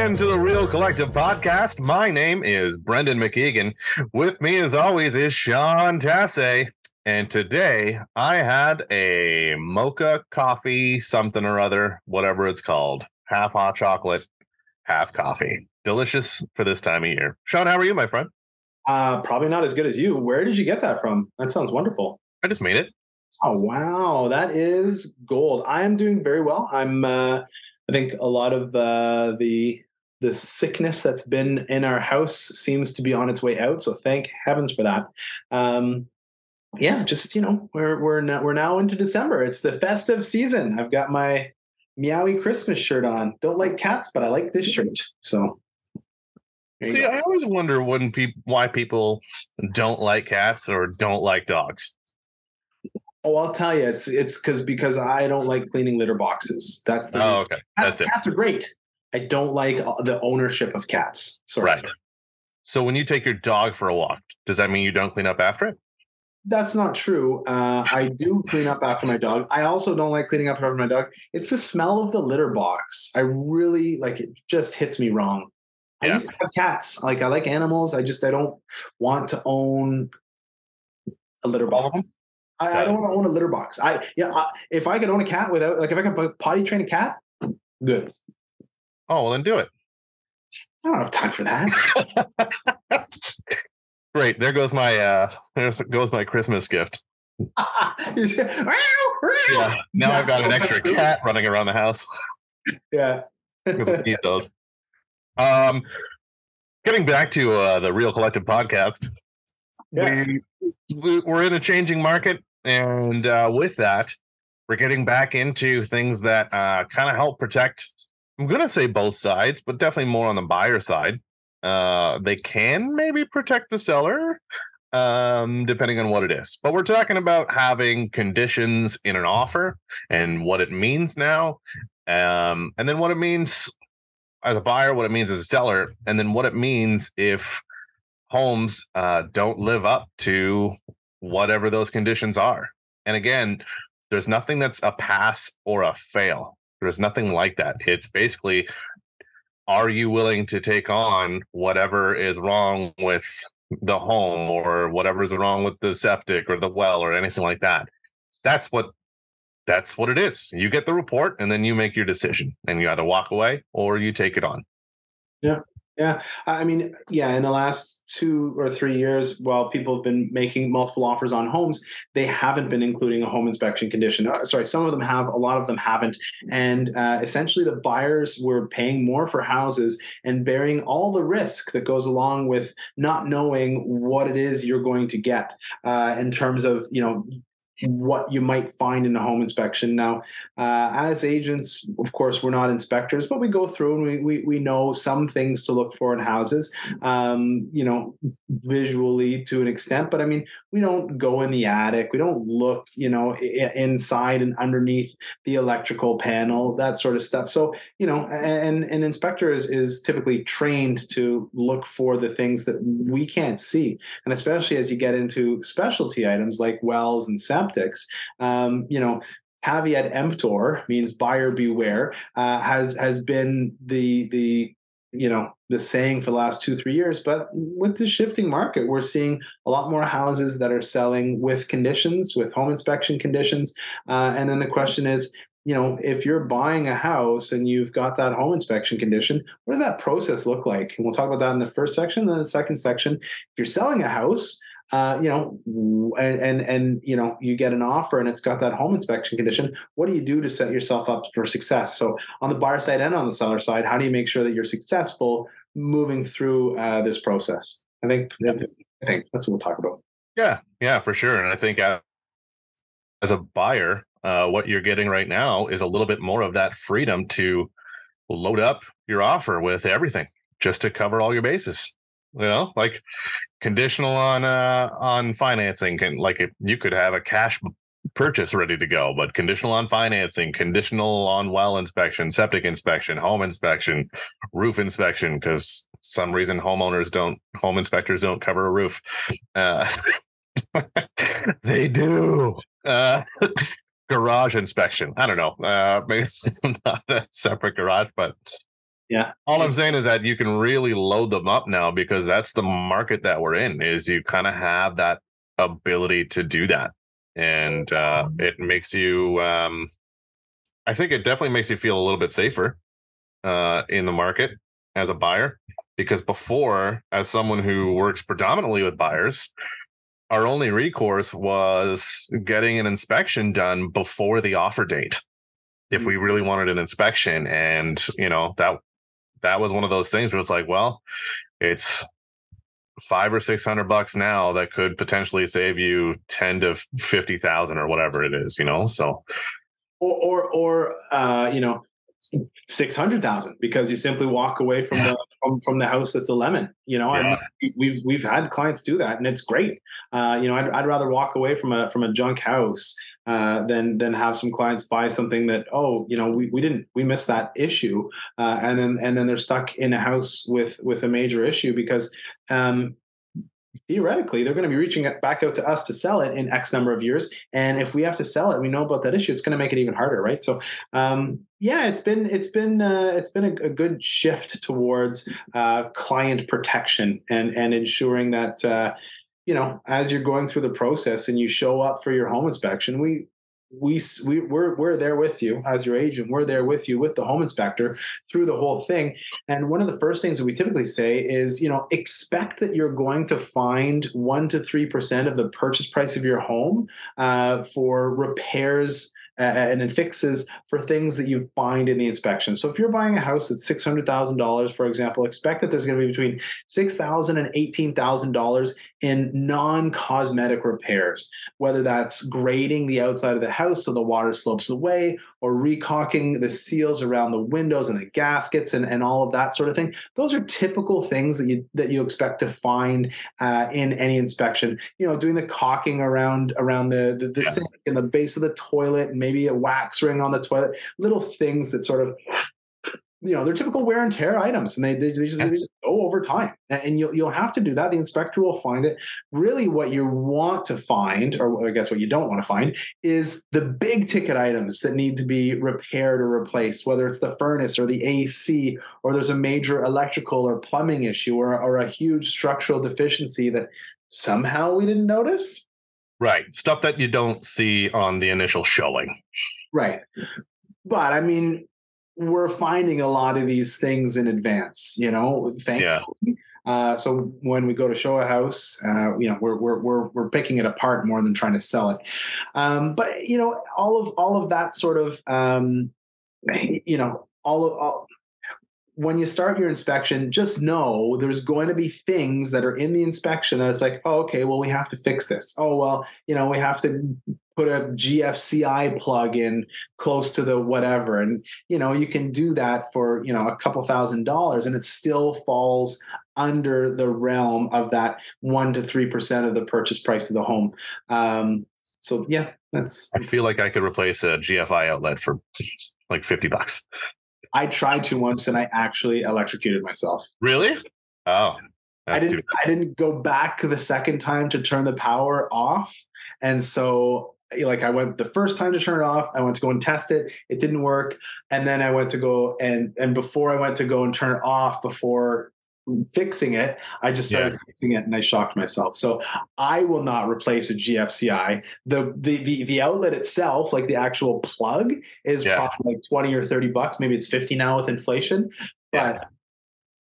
again to the Real Collective podcast. My name is Brendan McEgan. With me, as always, is Sean Tasse. And today I had a mocha coffee, something or other, whatever it's called. Half hot chocolate, half coffee. Delicious for this time of year. Sean, how are you, my friend? Uh, probably not as good as you. Where did you get that from? That sounds wonderful. I just made it. Oh wow, that is gold. I am doing very well. I'm. Uh, I think a lot of uh, the the sickness that's been in our house seems to be on its way out. So thank heavens for that. Um, yeah, just you know, we're we're now, we're now into December. It's the festive season. I've got my meowy Christmas shirt on. Don't like cats, but I like this shirt. So See, I always wonder when people why people don't like cats or don't like dogs. Oh, I'll tell you, it's it's because because I don't like cleaning litter boxes. That's the oh, okay. Cats, That's it. cats are great. I don't like the ownership of cats. Sorry. Right. So when you take your dog for a walk, does that mean you don't clean up after it? That's not true. Uh, I do clean up after my dog. I also don't like cleaning up after my dog. It's the smell of the litter box. I really like it. Just hits me wrong. I used to have cats. Like I like animals. I just I don't want to own a litter box. I, I don't want to own a litter box. I yeah. I, if I could own a cat without like if I could potty train a cat, good. Oh, well, then do it. I don't have time for that. Great. There goes my uh there goes my Christmas gift. Yeah. Now I've got an extra cat running around the house Yeah. because we need those. Um getting back to uh the real collective podcast. Yes. We, we- we're in a changing market and uh with that we're getting back into things that uh kind of help protect I'm to say both sides, but definitely more on the buyer side. Uh they can maybe protect the seller um depending on what it is but we're talking about having conditions in an offer and what it means now um and then what it means as a buyer what it means as a seller and then what it means if homes uh don't live up to whatever those conditions are and again there's nothing that's a pass or a fail there's nothing like that. It's basically are you willing to take on whatever is wrong with the home or whatever is wrong with the septic or the well or anything like that? That's what that's what it is. You get the report and then you make your decision and you either walk away or you take it on. Yeah, I I mean, yeah, in the last two or three years, while people have been making multiple offers on homes, they haven't been including a home inspection condition. Uh, sorry, some of them have, a lot of them haven't. And uh, essentially, the buyers were paying more for houses and bearing all the risk that goes along with not knowing what it is you're going to get uh, in terms of, you know, what you might find in a home inspection. Now, uh, as agents, of course, we're not inspectors, but we go through and we, we, we know some things to look for in houses, um, you know, visually to an extent. But I mean, we don't go in the attic. We don't look, you know, inside and underneath the electrical panel, that sort of stuff. So, you know, and an inspector is, is typically trained to look for the things that we can't see. And especially as you get into specialty items like wells and septics, um, you know, caveat emptor means buyer beware uh, has has been the the you know the saying for the last two three years but with the shifting market we're seeing a lot more houses that are selling with conditions with home inspection conditions. Uh, and then the question is you know if you're buying a house and you've got that home inspection condition what does that process look like? And we'll talk about that in the first section then the second section. If you're selling a house uh, you know, and, and and you know, you get an offer and it's got that home inspection condition. What do you do to set yourself up for success? So on the buyer side and on the seller side, how do you make sure that you're successful moving through uh, this process? I think I think that's what we'll talk about. yeah yeah for sure and i think uh, as a buyer uh, what you're getting right now is a little bit more of that freedom to load up your offer with everything just to cover all your bases you know like conditional on uh on financing can like if you could have a cash purchase ready to go but conditional on financing conditional on well inspection septic inspection home inspection roof inspection because some reason homeowners don't home inspectors don't cover a roof. Uh they do. uh garage inspection. I don't know. Uh maybe not a separate garage but Yeah. All I'm saying is that you can really load them up now because that's the market that we're in. Is you kind of have that ability to do that, and uh, it makes you. Um, I think it definitely makes you feel a little bit safer uh, in the market as a buyer because before, as someone who works predominantly with buyers, our only recourse was getting an inspection done before the offer date if we really wanted an inspection and you know that that was one of those things where it's like well it's five or six hundred bucks now that could potentially save you 10 to 50 thousand or whatever it is you know so or or, or uh you know six hundred thousand because you simply walk away from yeah. the from, from the house that's a lemon. You know, yeah. and we've we've had clients do that, and it's great. Uh, you know, I'd, I'd rather walk away from a from a junk house uh, then than have some clients buy something that oh you know we, we didn't we missed that issue uh, and then and then they're stuck in a house with with a major issue because um, theoretically they're going to be reaching back out to us to sell it in x number of years and if we have to sell it we know about that issue it's going to make it even harder right? So um, yeah it's been it's been uh, it's been a, a, good shift towards uh, client protection and and ensuring that uh, you know as you're going through the process and you show up for your home inspection we we, we we're we're there with you as your agent. We're there with you with the home inspector through the whole thing. And one of the first things that we typically say is you know expect that you're going to find 1 to 3% of the purchase price of your home uh, for repairs and it fixes for things that you find in the inspection. So if you're buying a house that's six hundred thousand dollars, for example, expect that there's going to be between six thousand and eighteen thousand dollars in non-cosmetic repairs, whether that's grading the outside of the house so the water slopes away, or recaulking the seals around the windows and the gaskets and, and all of that sort of thing. Those are typical things that you that you expect to find uh, in any inspection. You know, doing the caulking around around the the, the yeah. sink and the base of the toilet, maybe a wax ring on the toilet, little things that sort of you know they're typical wear and tear items and they, they, they, just, they, just, go over time and you'll, you'll have to do that. The inspector will find it. Really what you want to find or i guess what you don't want to find is the big ticket items that need to be repaired or replaced whether it's the furnace or the ac or there's a major electrical or plumbing issue or, or a huge structural deficiency that somehow we didn't notice right stuff that you don't see on the initial showing right but I mean, we're finding a lot of these things in advance, you know, thankfully. Yeah. Uh, so when we go to show a house, uh, you know, we're, we're, we're, we're picking it apart more than trying to sell it. Um, but you know, all of, all of that sort of, um, you know, all of, all, when you start your inspection, just know there's going to be things that are in the inspection that it's like, oh, okay, well, we have to fix this. Oh, well, you know, we have to put a GFCI plug in close to the whatever. And, you know, you can do that for, you know, a couple thousand dollars and it still falls under the realm of that one to 3% of the purchase price of the home. Um, so yeah, that's. I feel like I could replace a GFI outlet for like 50 bucks. I tried to once and I actually electrocuted myself. Really? Oh. I didn't I didn't go back the second time to turn the power off. And so eh, like I went the first time to turn it off, I went to go and test it. It didn't work. And then I went to go and and before I went to go and turn it off before fixing it, I just started yeah. fixing it and I shocked myself. So I will not replace a GFCI. The the the, the outlet itself, like the actual plug, is yeah. probably like 20 or 30 bucks. Maybe it's 50 now with inflation. But yeah.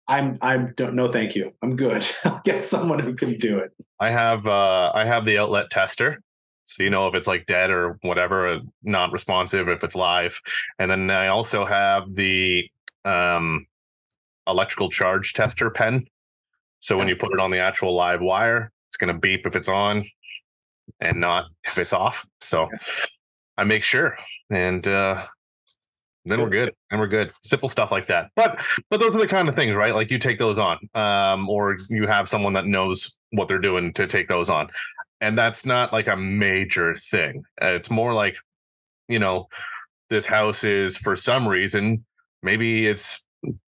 I'm I'm don't no thank you. I'm good. I'll get someone who can do it. I have uh I have the outlet tester so you know if it's like dead or whatever, uh, not responsive, if it's live. And then I also have the um, electrical charge tester pen. So when you put it on the actual live wire, it's going to beep if it's on and not if it's off. So I make sure, and uh, then we're good, and we're good. Simple stuff like that. But but those are the kind of things, right? Like you take those on, um, or you have someone that knows what they're doing to take those on and that's not like a major thing. Uh, it's more like, you know, this house is for some reason maybe it's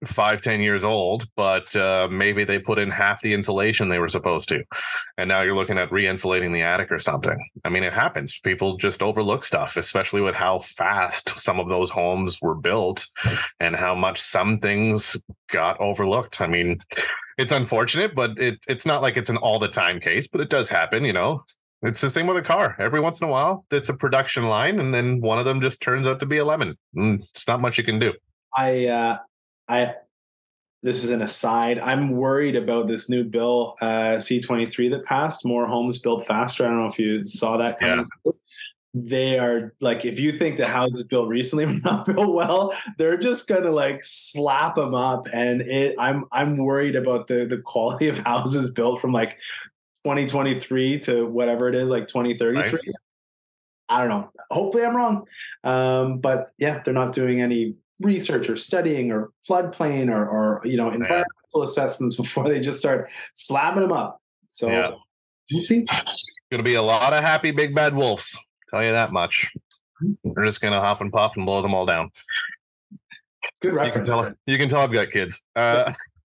five, ten years old, but uh, maybe they put in half the insulation they were supposed to, and now you're looking at re-insulating the attic or something. I mean, it happens. People just overlook stuff, especially with how fast some of those homes were built, and how much some things got overlooked. I mean, it's unfortunate, but it, it's not like it's an all the time case, but it does happen. You know, it's the same with a car. Every once in a while, it's a production line, and then one of them just turns out to be a lemon. Mm, it's not much you can do. I, uh, I, this is an aside. I'm worried about this new bill, uh, C23 that passed. More homes built faster. I don't know if you saw that coming. Yeah. They are like, if you think the houses built recently were not built well, they're just gonna like slap them up. And it, I'm I'm worried about the the quality of houses built from like 2023 to whatever it is, like 2033. Right. I don't know. Hopefully, I'm wrong. Um, but yeah, they're not doing any research or studying or floodplain or, or you know environmental yeah. assessments before they just start slamming them up. So yeah. you see, it's going to be a lot of happy big bad wolves. Tell you that much. Mm-hmm. They're just going to huff and puff and blow them all down. Good reference. You can tell, you can tell I've got kids. Uh,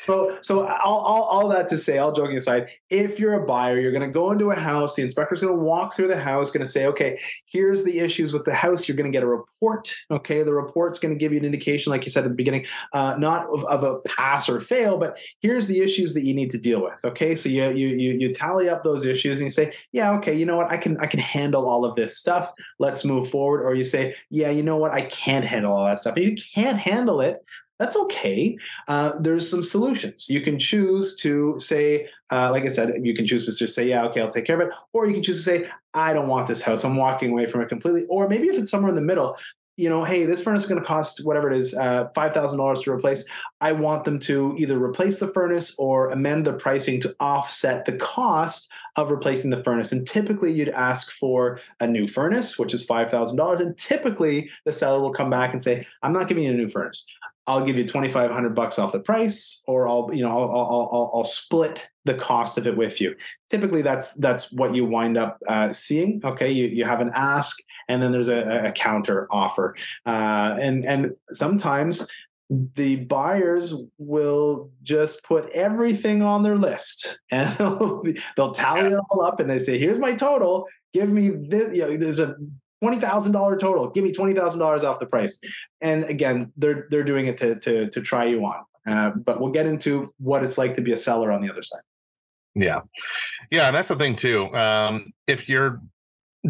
so, so all, all, all, that to say, all joking aside, if you're a buyer, you're going to go into a house. The inspector's going to walk through the house, going to say, okay, here's the issues with the house. You're going to get a report. Okay, the report's going to give you an indication, like you said at the beginning, uh, not of, of, a pass or fail, but here's the issues that you need to deal with. Okay, so you you you you tally up those issues and you say, yeah, okay, you know what, I can I can handle all of this stuff. Let's move forward. Or you say, yeah, you know what, I can't handle all that stuff. If you can't handle it, that's okay. Uh, there's some solutions. You can choose to say, uh, like I said, you can choose to just say, yeah, okay, I'll take care of it. Or you can choose to say, I don't want this house. I'm walking away from it completely. Or maybe if it's somewhere in the middle, you know, hey, this furnace is going to cost whatever it is, uh, $5,000 to replace. I want them to either replace the furnace or amend the pricing to offset the cost of replacing the furnace. And typically you'd ask for a new furnace, which is $5,000. And typically the seller will come back and say, I'm not giving you a new furnace. I'll give you 2,500 bucks off the price, or I'll, you know, I'll, I'll, I'll, I'll, split the cost of it with you. Typically that's, that's what you wind up uh, seeing. Okay. You, you have an ask and then there's a, a counter offer. Uh, and, and sometimes the buyers will just put everything on their list and they'll, they'll tally it all up and they say, here's my total. Give me this, you know, there's a twenty thousand dollar total. Give me twenty thousand dollars off the price. And again, they're they're doing it to to to try you on. Uh, but we'll get into what it's like to be a seller on the other side. Yeah, yeah, and that's the thing too. Um, if you're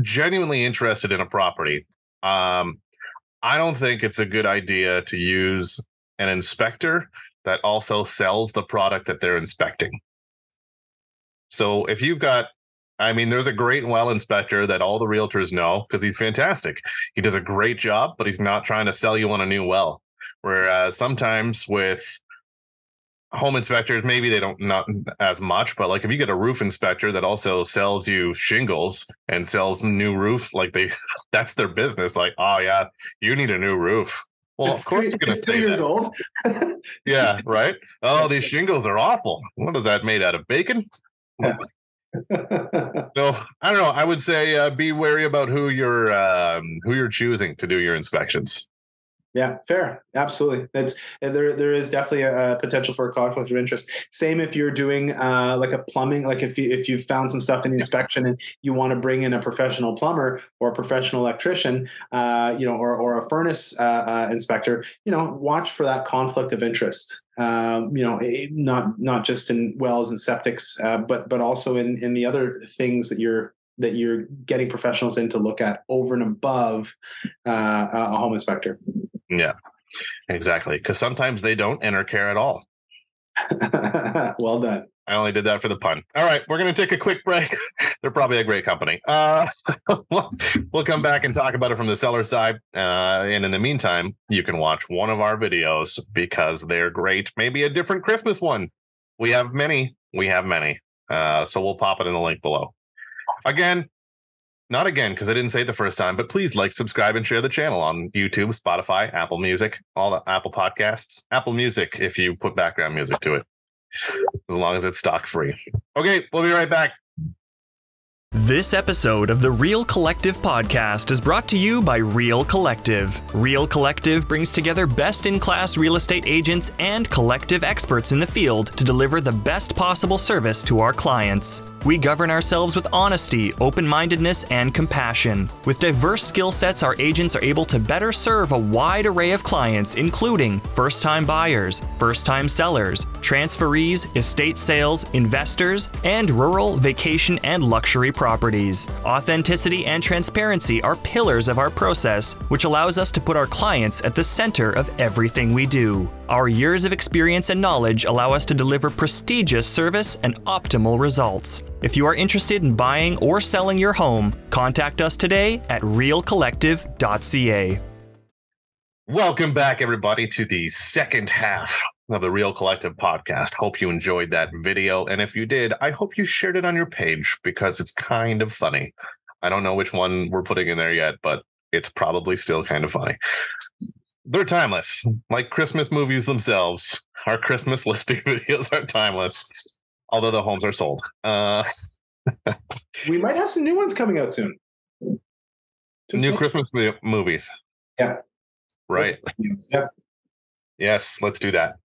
genuinely interested in a property, um, I don't think it's a good idea to use an inspector that also sells the product that they're inspecting. So if you've got I mean, there's a great well inspector that all the realtors know because he's fantastic. He does a great job, but he's not trying to sell you on a new well. Whereas sometimes with home inspectors, maybe they don't not as much, but like if you get a roof inspector that also sells you shingles and sells new roof, like they that's their business. Like, oh yeah, you need a new roof. Well, it's of course, two, you're going to years that. old. yeah, right. Oh, these shingles are awful. What is that made out of? Bacon? Yeah so I don't know. I would say uh, be wary about who you're um, who you're choosing to do your inspections. Yeah, fair. Absolutely. That's there. There is definitely a, a, potential for a conflict of interest. Same if you're doing uh, like a plumbing, like if you if you found some stuff in the inspection and you want to bring in a professional plumber or a professional electrician, uh, you know, or or a furnace uh, uh inspector, you know, watch for that conflict of interest. Um, you know, it, not not just in wells and septics, uh, but but also in in the other things that you're that you're getting professionals in to look at over and above uh, a home inspector. Yeah, exactly. Because sometimes they don't enter care at all. well done. I only did that for the pun. All right, we're going to take a quick break. They're probably a great company. Uh, we'll come back and talk about it from the seller side. Uh, and in the meantime, you can watch one of our videos because they're great. Maybe a different Christmas one. We have many. We have many. Uh, so we'll pop it in the link below. Again, not again because I didn't say it the first time, but please like, subscribe, and share the channel on YouTube, Spotify, Apple Music, all the Apple Podcasts, Apple Music if you put background music to it, as long as it's stock free. Okay, we'll be right back. This episode of the Real Collective podcast is brought to you by Real Collective. Real Collective brings together best in class real estate agents and collective experts in the field to deliver the best possible service to our clients. We govern ourselves with honesty, open mindedness, and compassion. With diverse skill sets, our agents are able to better serve a wide array of clients, including first time buyers, first time sellers, transferees, estate sales, investors, and rural, vacation, and luxury properties. Authenticity and transparency are pillars of our process, which allows us to put our clients at the center of everything we do. Our years of experience and knowledge allow us to deliver prestigious service and optimal results. If you are interested in buying or selling your home, contact us today at realcollective.ca. Welcome back, everybody, to the second half of the Real Collective podcast. Hope you enjoyed that video. And if you did, I hope you shared it on your page because it's kind of funny. I don't know which one we're putting in there yet, but it's probably still kind of funny. They're timeless, like Christmas movies themselves. Our Christmas listing videos are timeless, although the homes are sold. Uh, we might have some new ones coming out soon. Just new Christmas movies. Yeah. Right. Yeah. Yes, let's do that.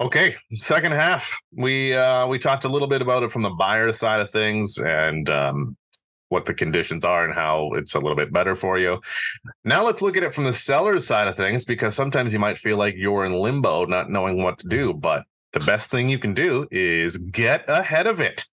Okay, second half. We uh we talked a little bit about it from the buyer side of things and um what the conditions are and how it's a little bit better for you. Now let's look at it from the seller's side of things because sometimes you might feel like you're in limbo not knowing what to do, but the best thing you can do is get ahead of it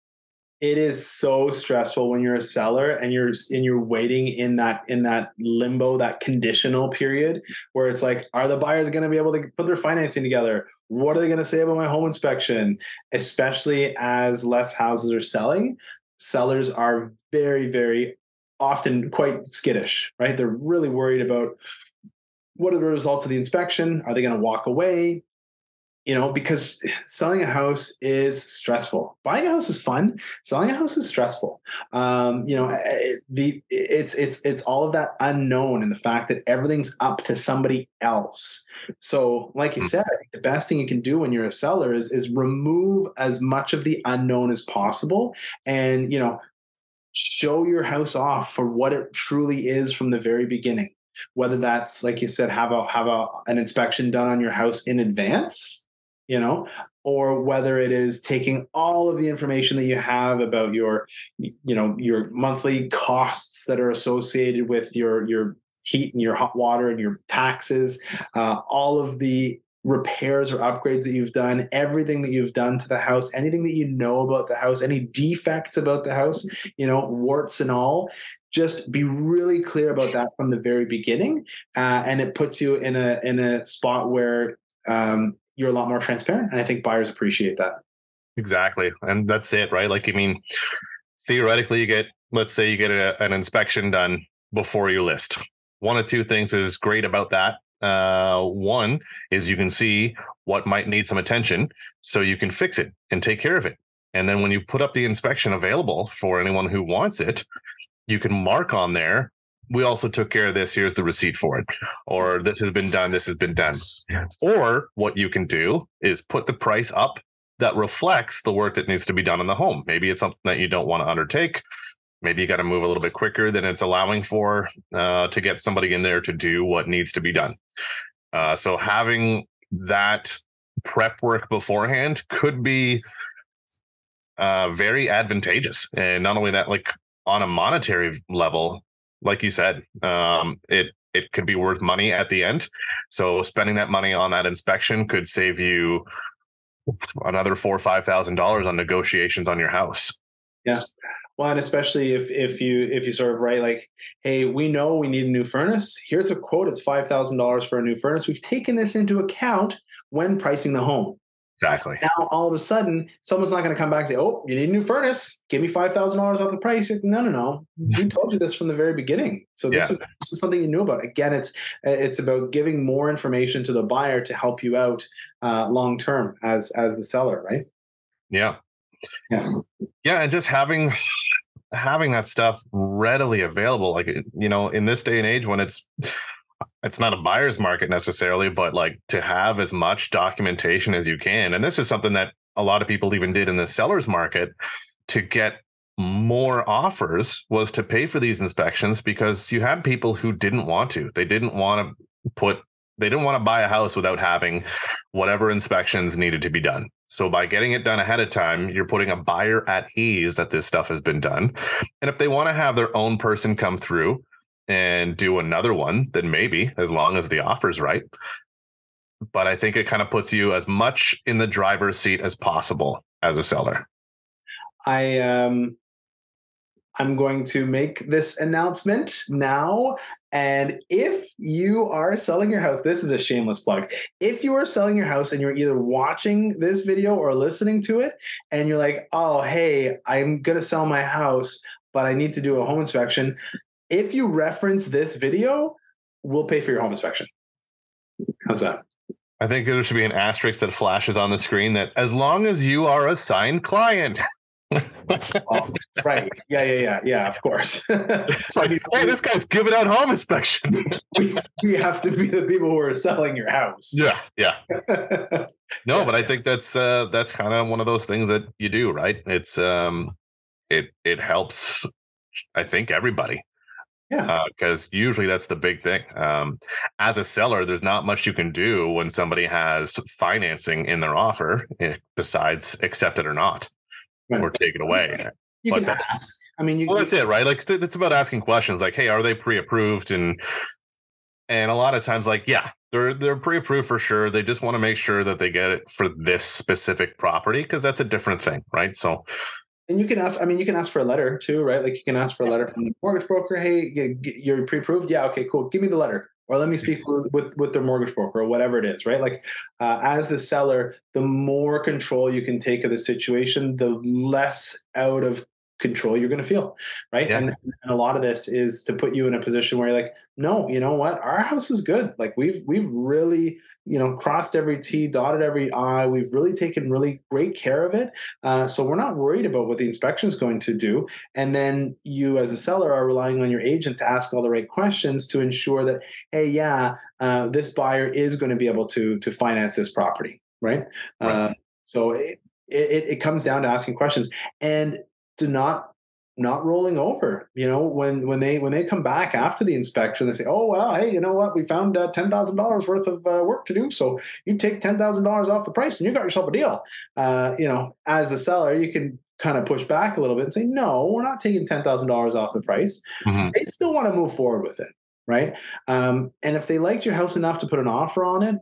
it is so stressful when you're a seller and you're and you're waiting in that in that limbo that conditional period where it's like are the buyers going to be able to put their financing together? What are they going to say about my home inspection? Especially as less houses are selling sellers are very very often quite skittish right? They're really worried about what are the results of the inspection? Are they going to walk away you know because selling a house is stressful. Buying a house is fun. Selling a house is stressful. Um, you know it, eh, eh, the it's it's it's all of that unknown and the fact that everything's up to somebody else. So like you hmm. said i think the best thing you can do when you're a seller is is remove as much of the unknown as possible and you know show your house off for what it truly is from the very beginning. Whether that's like you said have a have a an inspection done on your house in advance you know or whether it is taking all of the information that you have about your you know your monthly costs that are associated with your your heat and your hot water and your taxes uh, all of the repairs or upgrades that you've done everything that you've done to the house anything that you know about the house any defects about the house you know warts and all just be really clear about that from the very beginning uh, and it puts you in a in a spot where um, you're a lot more transparent. And I think buyers appreciate that. Exactly. And that's it, right? Like, I mean, theoretically, you get, let's say you get a, an inspection done before you list. One of two things is great about that. Uh, one is you can see what might need some attention so you can fix it and take care of it. And then when you put up the inspection available for anyone who wants it, you can mark on there we also took care of this. Here's the receipt for it. Or this has been done. This has been done. Or what you can do is put the price up that reflects the work that needs to be done in the home. Maybe it's something that you don't want to undertake. Maybe you got to move a little bit quicker than it's allowing for uh, to get somebody in there to do what needs to be done. Uh, so having that prep work beforehand could be uh, very advantageous. And not only that, like on a monetary level, like you said, um, it it could be worth money at the end. So spending that money on that inspection could save you another four or five thousand dollars on negotiations on your house. Yeah. Well, and especially if if you if you sort of write like, hey, we know we need a new furnace. Here's a quote. It's five thousand dollars for a new furnace. We've taken this into account when pricing the home. Exactly. Now all of a sudden, someone's not going to come back and say, "Oh, you need a new furnace. Give me five thousand dollars off the price." No, no, no. We told you this from the very beginning. So this yeah. is this is something you knew about. Again, it's it's about giving more information to the buyer to help you out uh, long term as as the seller, right? Yeah. Yeah. Yeah, and just having having that stuff readily available, like you know, in this day and age when it's it's not a buyer's market necessarily, but like to have as much documentation as you can. And this is something that a lot of people even did in the seller's market to get more offers was to pay for these inspections because you had people who didn't want to. They didn't want to put they didn't want to buy a house without having whatever inspections needed to be done. So by getting it done ahead of time, you're putting a buyer at ease that this stuff has been done. And if they want to have their own person come through and do another one, then maybe as long as the offer's right. But I think it kind of puts you as much in the driver's seat as possible as a seller. I um I'm going to make this announcement now. And if you are selling your house, this is a shameless plug. If you are selling your house and you're either watching this video or listening to it, and you're like, oh, hey, I'm going to sell my house, but I need to do a home inspection. If you reference this video, we'll pay for your home inspection. How's that? I think there should be an asterisk that flashes on the screen that as long as you are a signed client. oh, right. Yeah, yeah, yeah, yeah, of course. it's like, hey, this guy's giving out home inspections. we, we have to be the people who are selling your house. Yeah, yeah. no, but I think that's uh that's kind of one of those things that you do, right? It's um it it helps I think everybody. Yeah. Because uh, usually that's the big thing. Um, as a seller, there's not much you can do when somebody has financing in their offer eh, besides accept it or not right. or take it away. You but can ask. I mean, you, well, that's it, right? Like th- it's about asking questions, like, "Hey, are they pre-approved?" and and a lot of times, like, yeah, they're they're pre-approved for sure. They just want to make sure that they get it for this specific property because that's a different thing, right? So. And you can ask. I mean, you can ask for a letter too, right? Like you can ask for a letter from the mortgage broker. Hey, you're pre-approved. Yeah, okay, cool. Give me the letter or let me speak with, with, with their mortgage broker or whatever it is, right? Like, uh, as the seller, the more control you can take of the situation, the less out of control you're going to feel, right? Yeah. And, and a lot of this is to put you in a position where you're like, no, you know what, our house is good. Like we've we've really you know, crossed every T, dotted every I. We've really taken really great care of it. Uh, so we're not worried about what the inspection is going to do. And then you, as a seller, are relying on your agent to ask all the right questions to ensure that, hey, yeah, uh, this buyer is going to be able to to finance this property, right? right. Uh, so it, it it comes down to asking questions and to not not rolling over you know when when they when they come back after the inspection they say oh well hey you know what? We found uh, $10000 worth of uh, work to do so you take $10000 off the price and you got yourself a deal. Uh, you know as the seller you can kind of push back a little bit and say no we're not taking $10000 off the price. Mm-hmm. they still want to move forward with it right? Um, and if they liked your house enough to put an offer on it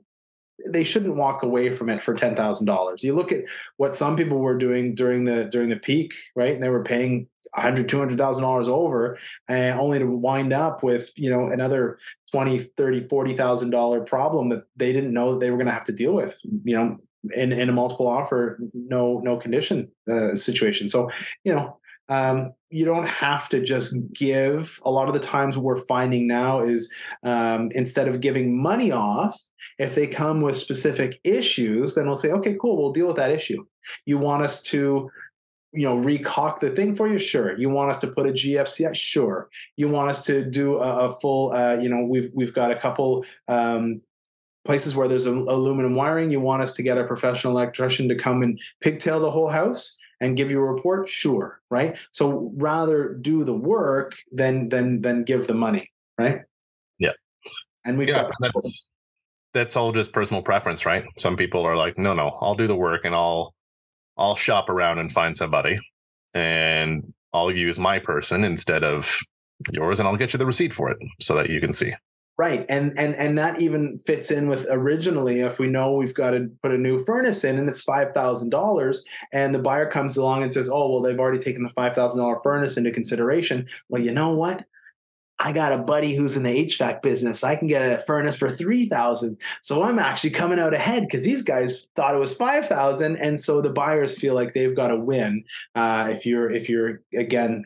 they shouldn't walk away from it for ten thousand dollars. You look at what some people were doing during the during the peak, right? And they were paying a hundred, two hundred thousand dollars over, and only to wind up with you know another twenty, thirty, forty thousand dollar problem that they didn't know that they were going to have to deal with. You know, in in a multiple offer, no no condition uh, situation. So you know, um, you don't have to just give. A lot of the times, what we're finding now is um, instead of giving money off, if they come with specific issues, then we'll say, okay, cool, we'll deal with that issue. You want us to you know recaulk the thing for you? Sure. You want us to put a gfci sure. You want us to do a, a full uh, you know we've we've got a couple um, places where there's aluminum wiring. You want us to get a professional electrician to come and pigtail the whole house and give you a report sure right so rather do the work than than than give the money right yeah and we've yeah, got that's all just personal preference, right? Some people are like, no, no, I'll do the work and I'll I'll shop around and find somebody and I'll use my person instead of yours and I'll get you the receipt for it so that you can see. Right. And and and that even fits in with originally if we know we've got to put a new furnace in and it's $5,000 and the buyer comes along and says, "Oh, well they've already taken the $5,000 furnace into consideration." Well, you know what? I got a buddy who's in the HVAC business. I can get a furnace for 3000. So I'm actually coming out ahead because these guys thought it was 5000 and so the buyers feel like they've got to win. Uh, if you're if you're again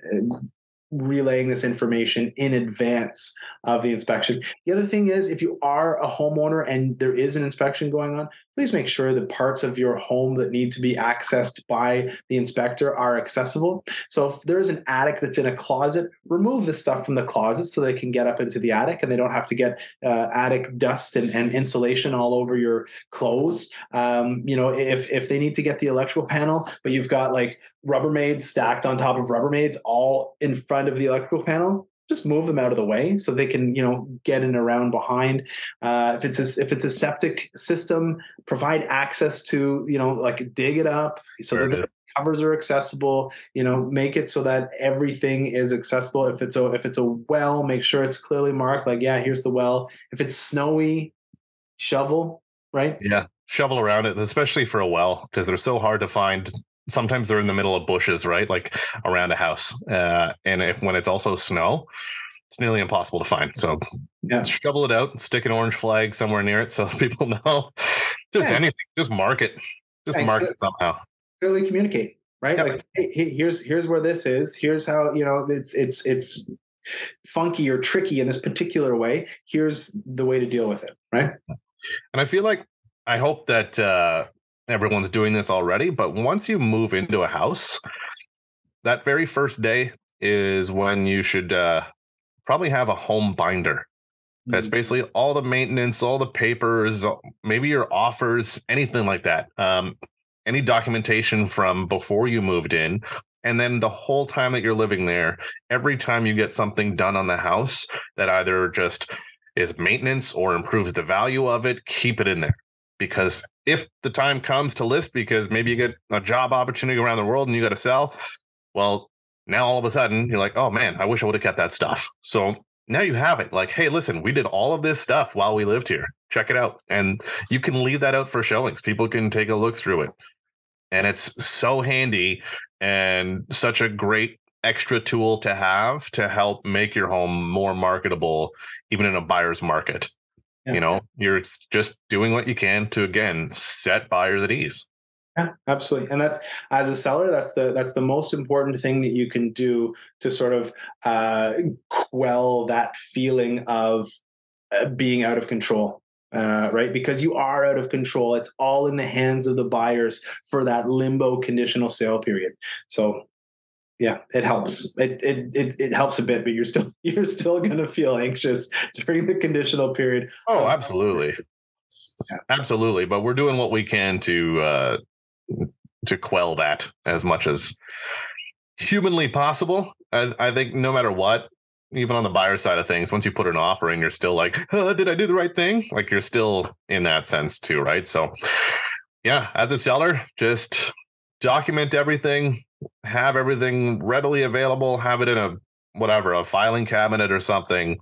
relaying this information in advance of the inspection. The other thing is, if you are a homeowner and there is an inspection going on, please make sure the parts of your home that need to be accessed by the inspector are accessible. So if there's an attic that's in a closet, remove the stuff from the closet so they can get up into the attic and they don't have to get uh, attic dust and, and, insulation all over your clothes. Um, you know, if if they need to get the electrical panel, but you've got like Rubbermaids stacked on top of Rubbermaids all in front of the electrical panel, just move them out of the way so they can you know get in around behind. Uh, if it's a, if it's a septic system provide access to you know like dig it up so that the covers are accessible you know make it so that everything is accessible. If it's a if it's a well make sure it's clearly marked like yeah here's the well. If it's snowy shovel right? Yeah shovel around it especially for a well because they're so hard to find sometimes they're in the middle of bushes, right? Like around a house. Uh, and if when it's also snow, it's nearly impossible to find. So yeah. shovel it out, and stick an orange flag somewhere near it so people know. Just yeah. anything, just mark it. Just and mark it somehow. Clearly communicate, right? Yep. Like hey, here's here's where this is. Here's how, you know, it's it's it's funky or tricky in this particular way. Here's the way to deal with it, right? And I feel like I hope that uh everyone's doing this already, but once you move into a house, that very first day is when you should uh, probably have a home binder. That's mm-hmm. basically all the maintenance, all the papers, maybe your offers, anything like that. Um, any documentation from before you moved in. And then the whole time that you're living there, every time you get something done on the house that either just is maintenance or improves the value of it, keep it in there because if the time comes to list because maybe you get a job opportunity around the world and you got to sell well now all of a sudden you're like oh man i wish i would have kept that stuff. So now you have it. Like hey listen we did all of this stuff while we lived here. Check it out. And you can leave that out for showings. People can take a look through it. And it's so handy and such a great extra tool to have to help make your home more marketable even in a buyer's market yeah. You know, you're just doing what you can to again set buyers at ease. Yeah, absolutely. And that's as a seller, that's the that's the most important thing that you can do to sort of uh, quell that feeling of uh, being out of control. Uh, right? Because you are out of control. It's all in the hands of the buyers for that limbo conditional sale period. So yeah it helps. It, it it it helps a bit but you're still you're still going to feel anxious during the conditional period. Oh absolutely. Yeah. absolutely but we're doing what we can to uh to quell that as much as humanly possible. I, I think no matter what even on the buyer side of things once you put an offer in you're still like oh, did i do the right thing? Like you're still in that sense too right? So yeah as a seller just document everything have everything readily available, have it in a whatever, a filing cabinet or something,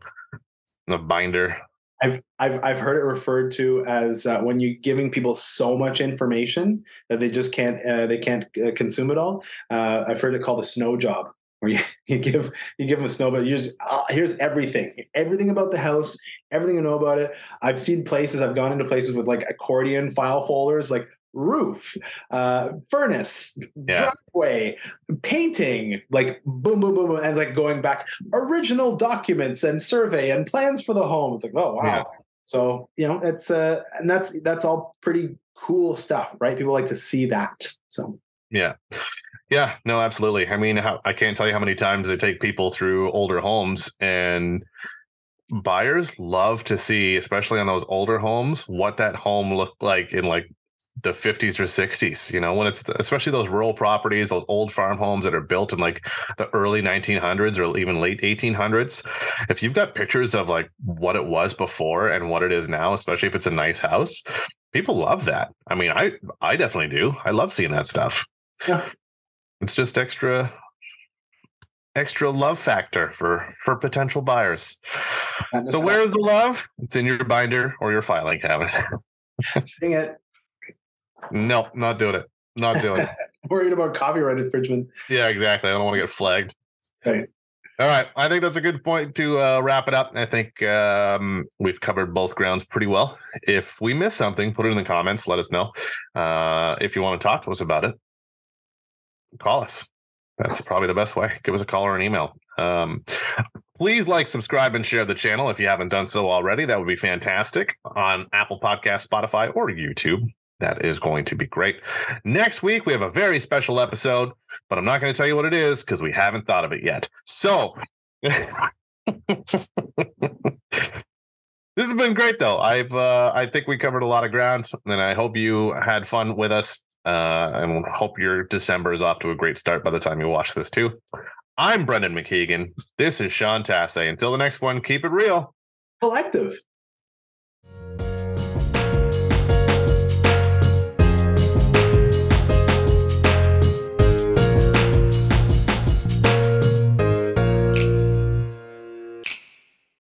a binder. I've I've I've heard it referred to as uh, when you're giving people so much information that they just can't uh, they can't uh, consume it all. Uh, I've heard it called a snow job, where you, you give you give them a snow, but you just uh, here's everything, everything about the house, everything you know about it. I've seen places, I've gone into places with like accordion file folders, like roof, uh, furnace, yeah. driveway, painting, like boom, boom, boom, and like going back, original documents and survey and plans for the home. It's like, oh wow. Yeah. So you know, it's uh, and that's that's all pretty cool stuff, right? People like to see that. So yeah. Yeah, no, absolutely. I mean, how, I can't tell you how many times I take people through older homes and buyers love to see, especially on those older homes, what that home looked like in like the 50s or 60s you know when it's especially those rural properties those old farm homes that are built in like the early 1900s or even late 1800s if you've got pictures of like what it was before and what it is now especially if it's a nice house people love that. I mean i i definitely do. I love seeing that stuff. Yeah. It's just extra extra love factor for for potential buyers. So where's the love? It's in your binder or your filing cabinet. Sing it no, not doing it. Not doing it. Worried about copyright infringement. Yeah, exactly. I don't want to get flagged. Okay. All right. I think that's a good point to uh, wrap it up. I think um, we've covered both grounds pretty well. If we miss something, put it in the comments. Let us know. Uh, if you want to talk to us about it, call us. That's probably the best way. Give us a call or an email. Um, please like, subscribe, and share the channel if you haven't done so already. That would be fantastic on Apple Podcast, Spotify, or YouTube. That is going to be great. Next week, we have a very special episode, but I'm not going to tell you what it is because we haven't thought of it yet. So, this has been great, though. I've uh, I think we covered a lot of ground, and I hope you had fun with us. Uh, and hope your December is off to a great start by the time you watch this too. I'm Brendan McKeegan. This is Sean Tassay. Until the next one, keep it real. Collective.